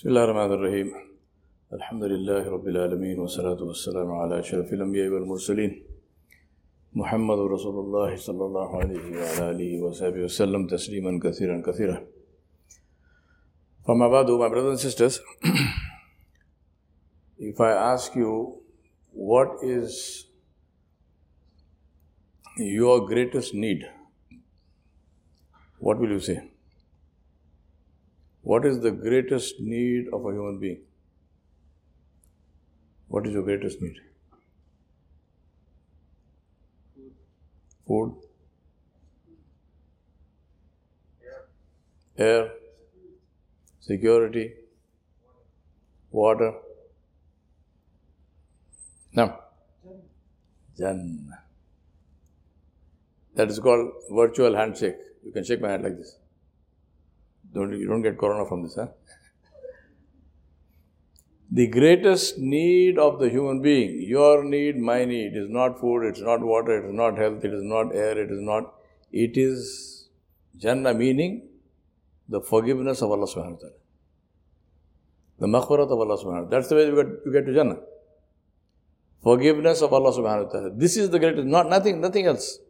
بسم الله الرحمن الرحيم. الحمد لله رب العالمين والصلاة والسلام على أشرف الأنبياء والمرسلين. محمد رسول الله صلى الله عليه وعلى آله وصحبه وسلم تسليما كثيرا كثيرا. From Abadu, my brothers and sisters, if I ask you what is your greatest need, what will you say? What is the greatest need of a human being? What is your greatest need? Food? Air? Air. Security? Water? No. Jannah. That is called virtual handshake. You can shake my hand like this. Don't, you don't get corona from this, huh? The greatest need of the human being, your need, my need, is not food, it's not water, it is not health, it is not air, it is not. It is Jannah, meaning the forgiveness of Allah subhanahu wa ta'ala. The maghfirat of Allah subhanahu wa ta'ala. That's the way you get, you get to Jannah. Forgiveness of Allah subhanahu wa ta'ala. This is the greatest, not nothing, nothing else.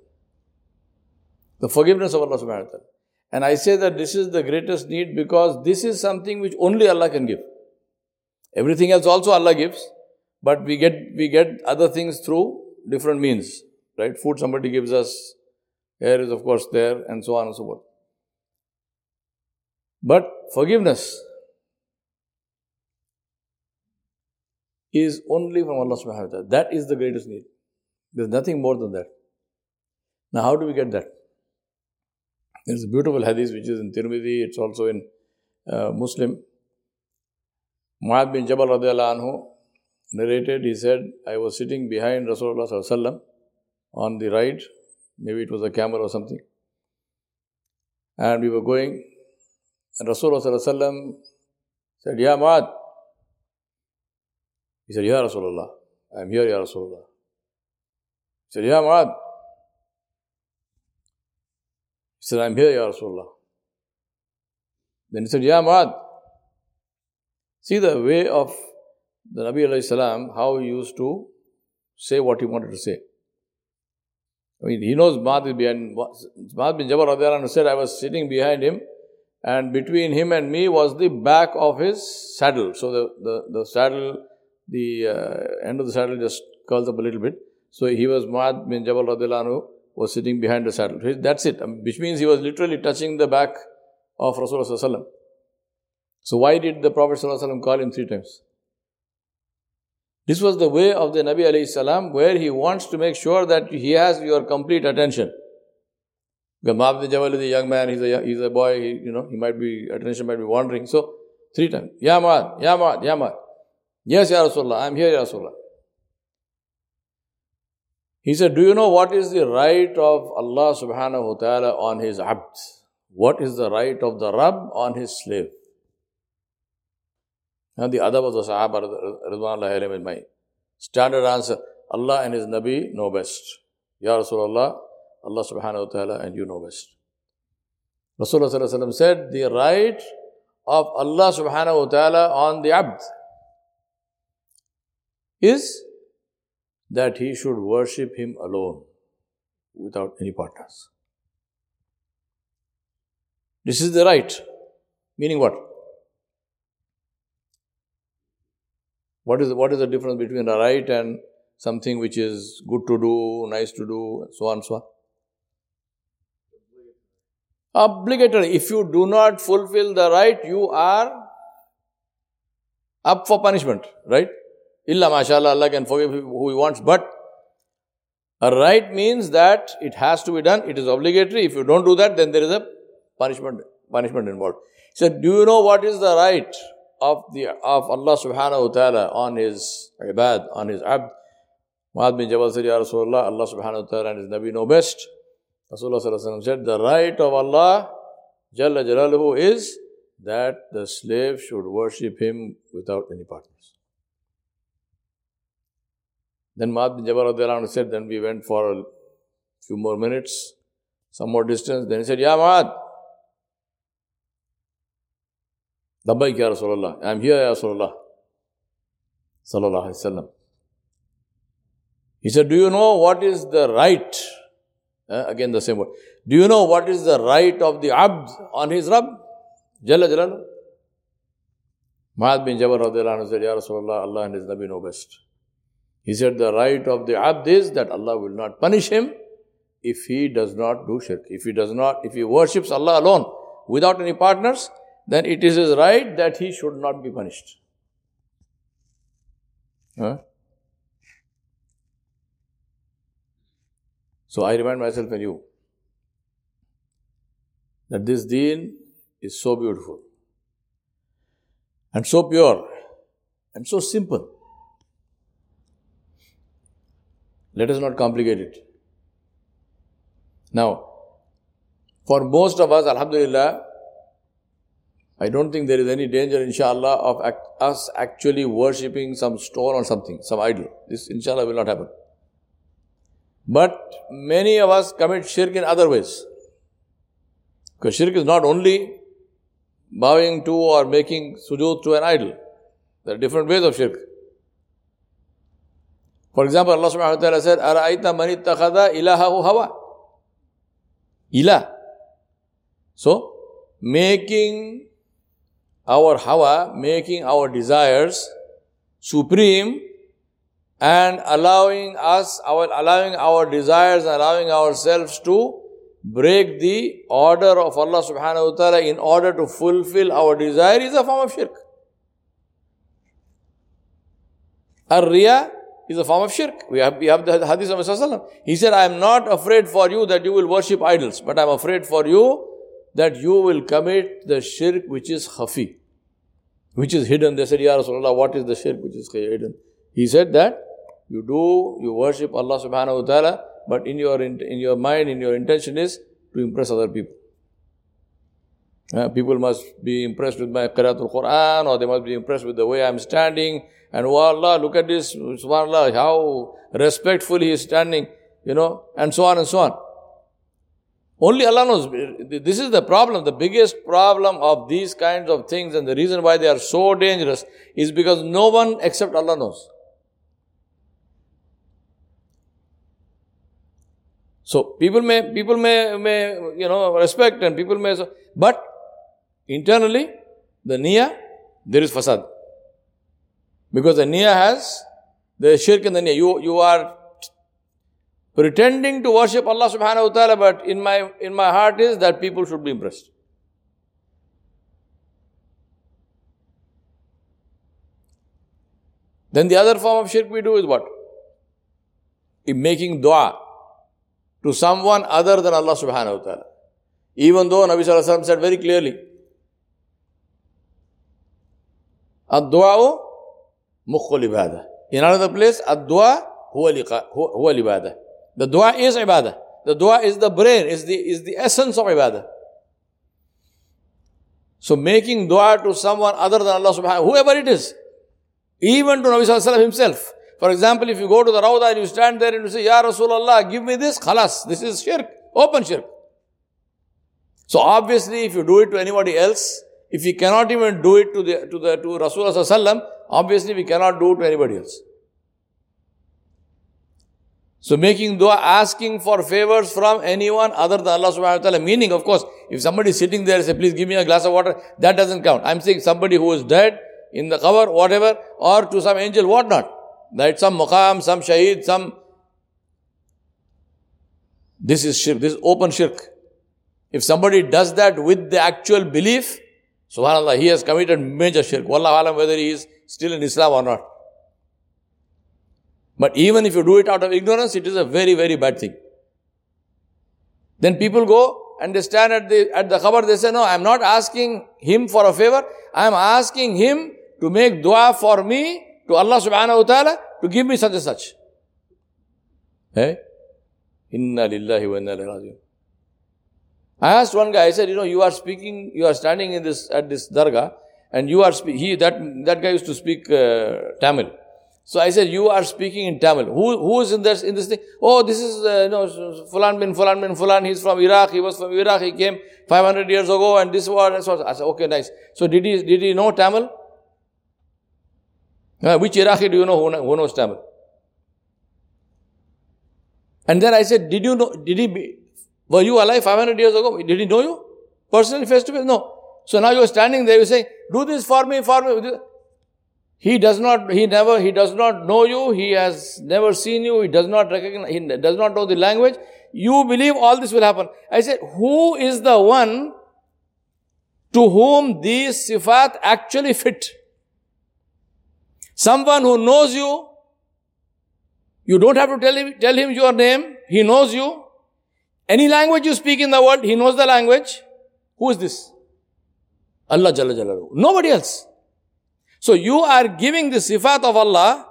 The forgiveness of Allah subhanahu wa ta'ala. And I say that this is the greatest need because this is something which only Allah can give. Everything else also Allah gives, but we get we get other things through different means. Right? Food somebody gives us, air is of course there, and so on and so forth. But forgiveness is only from Allah subhanahu wa ta'ala. That is the greatest need. There's nothing more than that. Now, how do we get that? There's a beautiful hadith which is in Tirmidhi, it's also in uh, Muslim. Mu'adh bin Jabal anhu narrated, he said, I was sitting behind Rasulullah on the right, maybe it was a camel or something, and we were going, and Rasulullah said, Ya Mu'adh. He said, Ya Rasulullah, I am here, Ya Rasulullah. He said, Ya. He said, I'm here, Ya Rasulullah. Then he said, Ya Mu'adh. See the way of the Nabi alayhi salam, how he used to say what he wanted to say. I mean, he knows Maad is behind. Maad bin Jabal said, I was sitting behind him, and between him and me was the back of his saddle. So the, the, the saddle, the uh, end of the saddle just curls up a little bit. So he was Maad bin Jabal radiallahu was sitting behind the saddle. That's it, um, which means he was literally touching the back of Rasulullah. So, why did the Prophet call him three times? This was the way of the Nabi salam, where he wants to make sure that he has your complete attention. Ma'abd Jawal is a young man, he's a, he's a boy, he, you know, he might be, attention might be wandering. So, three times. Ya Ma'ad, Ya Ma'ad, Ya Ma'ad. Yes, Ya Rasulullah, I am here, Ya Rasulullah. He said, Do you know what is the right of Allah subhanahu wa ta'ala on his abd? What is the right of the Rabb on his slave? Now the adab of the Sahaba Ridwanullah is my standard answer. Allah and His Nabi know best. Ya Rasulullah, Allah subhanahu wa ta'ala and you know best. Rasulullah said, the right of Allah subhanahu wa ta'ala on the abd is that he should worship him alone without any partners. This is the right. Meaning what? What is, what is the difference between a right and something which is good to do, nice to do, and so on and so on? Obligatory. If you do not fulfill the right, you are up for punishment, right? Illa mashallah, Allah can forgive who He wants. But a right means that it has to be done, it is obligatory. If you don't do that, then there is a punishment, punishment involved. He said, Do you know what is the right of the of Allah subhanahu wa ta'ala on his ibad, on his abd? Mu'adh bin Jabal said, Ya Rasulullah, Allah subhanahu wa ta'ala and his Nabi know best. Rasulullah said, The right of Allah Jalla Jalaluhu is that the slave should worship him without any partners. Then Maad bin Jabal said, then we went for a few more minutes, some more distance. Then he said, Ya Maad, Labbaik Ya Rasulullah. I am here Ya Rasulullah. Sallallahu Alaihi Wasallam. He said, Do you know what is the right? Uh, again, the same word. Do you know what is the right of the abd on his Rabb? Jalla Jalalu. Mu'adh bin Jabal said, Ya Rasulullah, Allah and His Nabi know best. He said, The right of the abd is that Allah will not punish him if he does not do shirk. If he does not, if he worships Allah alone without any partners, then it is his right that he should not be punished. Huh? So I remind myself and you that this deen is so beautiful and so pure and so simple. Let us not complicate it. Now, for most of us, Alhamdulillah, I don't think there is any danger, inshallah, of act, us actually worshipping some stone or something, some idol. This, inshallah, will not happen. But many of us commit shirk in other ways. Because shirk is not only bowing to or making sujood to an idol. There are different ways of shirk. For example, Allah subhanahu wa ta'ala said, Ara'aita man ittakhada ilahahu hawa. Ilah. So, making our hawa, making our desires supreme and allowing us, our, allowing our desires, and allowing ourselves to break the order of Allah subhanahu wa ta'ala in order to fulfill our desire is a form of shirk. Ar-riya is a form of shirk. We have, we have the hadith of Rasulullah. He said, I am not afraid for you that you will worship idols, but I am afraid for you that you will commit the shirk which is khafi, which is hidden. They said, Ya Rasulullah, what is the shirk which is hidden? He said that you do, you worship Allah subhanahu wa ta'ala, but in your, in your mind, in your intention is to impress other people. Uh, people must be impressed with my Qiratul Quran or they must be impressed with the way I'm standing. And oh look at this, subhanAllah, how respectfully he is standing, you know, and so on and so on. Only Allah knows. This is the problem. The biggest problem of these kinds of things and the reason why they are so dangerous is because no one except Allah knows. So people may people may may you know respect and people may but internally the niya there is fasad. Because the niya has the shirk in the niya you you are pretending to worship Allah subhanahu wa ta'ala but in my in my heart is that people should be impressed. Then the other form of shirk we do is what? In making dua to someone other than Allah subhanahu wa ta'ala. Even though Nabi sallallahu said very clearly, Ad-du'a mukhul ibadah. In another place, ad-du'a huwa ibadah. The dua is ibadah. The dua is the brain, is the, is the essence of ibadah. So making dua to someone other than Allah subhanahu whoever it is, even to Nabi sallallahu himself, for example, if you go to the Rawda and you stand there and you say, Ya Rasulullah, give me this, khalas, this is shirk, open shirk. So obviously, if you do it to anybody else, if we cannot even do it to the to the to Rasulullah obviously we cannot do it to anybody else. So making dua, asking for favors from anyone other than Allah subhanahu wa ta'ala, meaning of course, if somebody is sitting there and say, please give me a glass of water, that doesn't count. I'm saying somebody who is dead, in the qabr, whatever, or to some angel, what not. That some maqam, some shaheed, some. This is shirk, this is open shirk. If somebody does that with the actual belief, subhanAllah, he has committed major shirk. Wallah alam, whether he is still in Islam or not. But even if you do it out of ignorance, it is a very, very bad thing. Then people go and they stand at the at the khabar, they say, No, I'm not asking him for a favor, I'm asking him to make dua for me to Allah subhanahu wa ta'ala to give me such and such. Hey? Inna lillahi wa inna I asked one guy, I said, you know, you are speaking, you are standing in this, at this dargah, and you are, he, that, that guy used to speak uh, Tamil. So I said, you are speaking in Tamil. Who, who is in this, in this thing? Oh, this is, uh, you know, Fulan bin Fulan bin Fulan. He's from Iraq. He was from Iraq. He came 500 years ago and this was, I said, okay, nice. So did he, did he know Tamil? Uh, which Iraqi do you know who, who knows Tamil? And then I said, did you know, did he be, were you alive 500 years ago? Did he know you? Personally, face to face? No. So now you're standing there, you say, do this for me, for me. He does not, he never, he does not know you, he has never seen you, he does not recognize, he does not know the language. You believe all this will happen. I said, who is the one to whom these sifat actually fit? Someone who knows you, you don't have to tell him, tell him your name, he knows you. Any language you speak in the world, he knows the language. Who is this? Allah Jalla Jalalu. Nobody else. So you are giving the sifat of Allah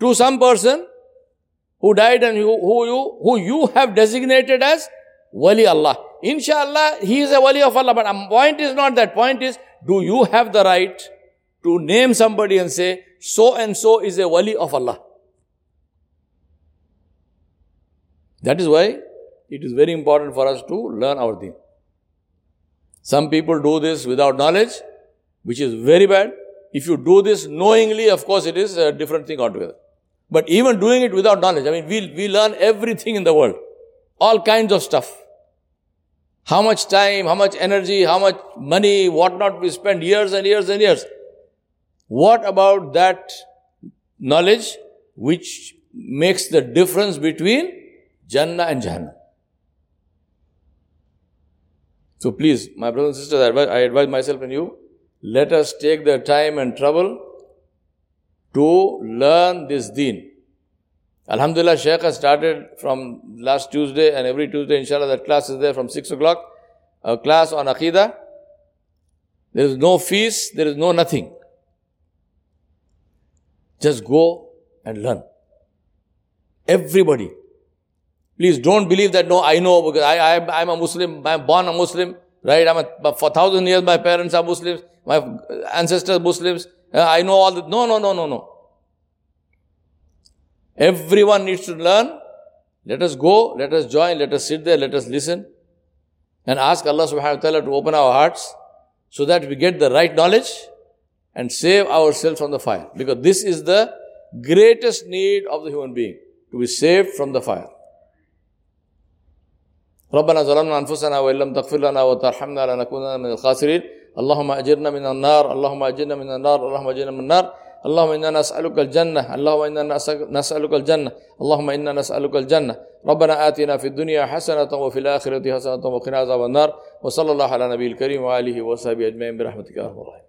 to some person who died and who, who you who you have designated as Wali Allah. Inshallah, he is a Wali of Allah. But um, point is not that. Point is, do you have the right to name somebody and say, so and so is a Wali of Allah? That is why it is very important for us to learn our deen. Some people do this without knowledge, which is very bad. If you do this knowingly, of course, it is a different thing altogether. But even doing it without knowledge, I mean, we, we learn everything in the world, all kinds of stuff. How much time, how much energy, how much money, what not we spend years and years and years. What about that knowledge which makes the difference between Jannah and Jahannam? So please, my brothers and sisters, I advise, I advise myself and you, let us take the time and trouble to learn this deen. Alhamdulillah, Shaykh has started from last Tuesday and every Tuesday, inshallah, that class is there from 6 o'clock. A class on Aqidah. There is no fees, there is no nothing. Just go and learn. Everybody. Please don't believe that, no, I know because I, I, I'm a Muslim, I'm born a Muslim, right? I'm a, for thousand years my parents are Muslims, my ancestors Muslims, uh, I know all that. No, no, no, no, no. Everyone needs to learn. Let us go, let us join, let us sit there, let us listen and ask Allah subhanahu wa ta'ala to open our hearts so that we get the right knowledge and save ourselves from the fire. Because this is the greatest need of the human being, to be saved from the fire. ربنا ظلمنا أنفسنا وإن لم تغفر لنا وترحمنا لنكونن من الخاسرين. اللهم أجرنا من النار اللهم أجرنا من النار اللهم أجرنا من النار. اللهم إنا نسألك الجنة اللهم إنا نسألك الجنة. اللهم إنا نسألك الجنة. ربنا آتنا في الدنيا حسنة وفي الآخرة حسنة وقنا عذاب النار. وصلى الله على نبي الكريم وآله وصحبه أجمعين برحمتك يا أرحم الراحمين.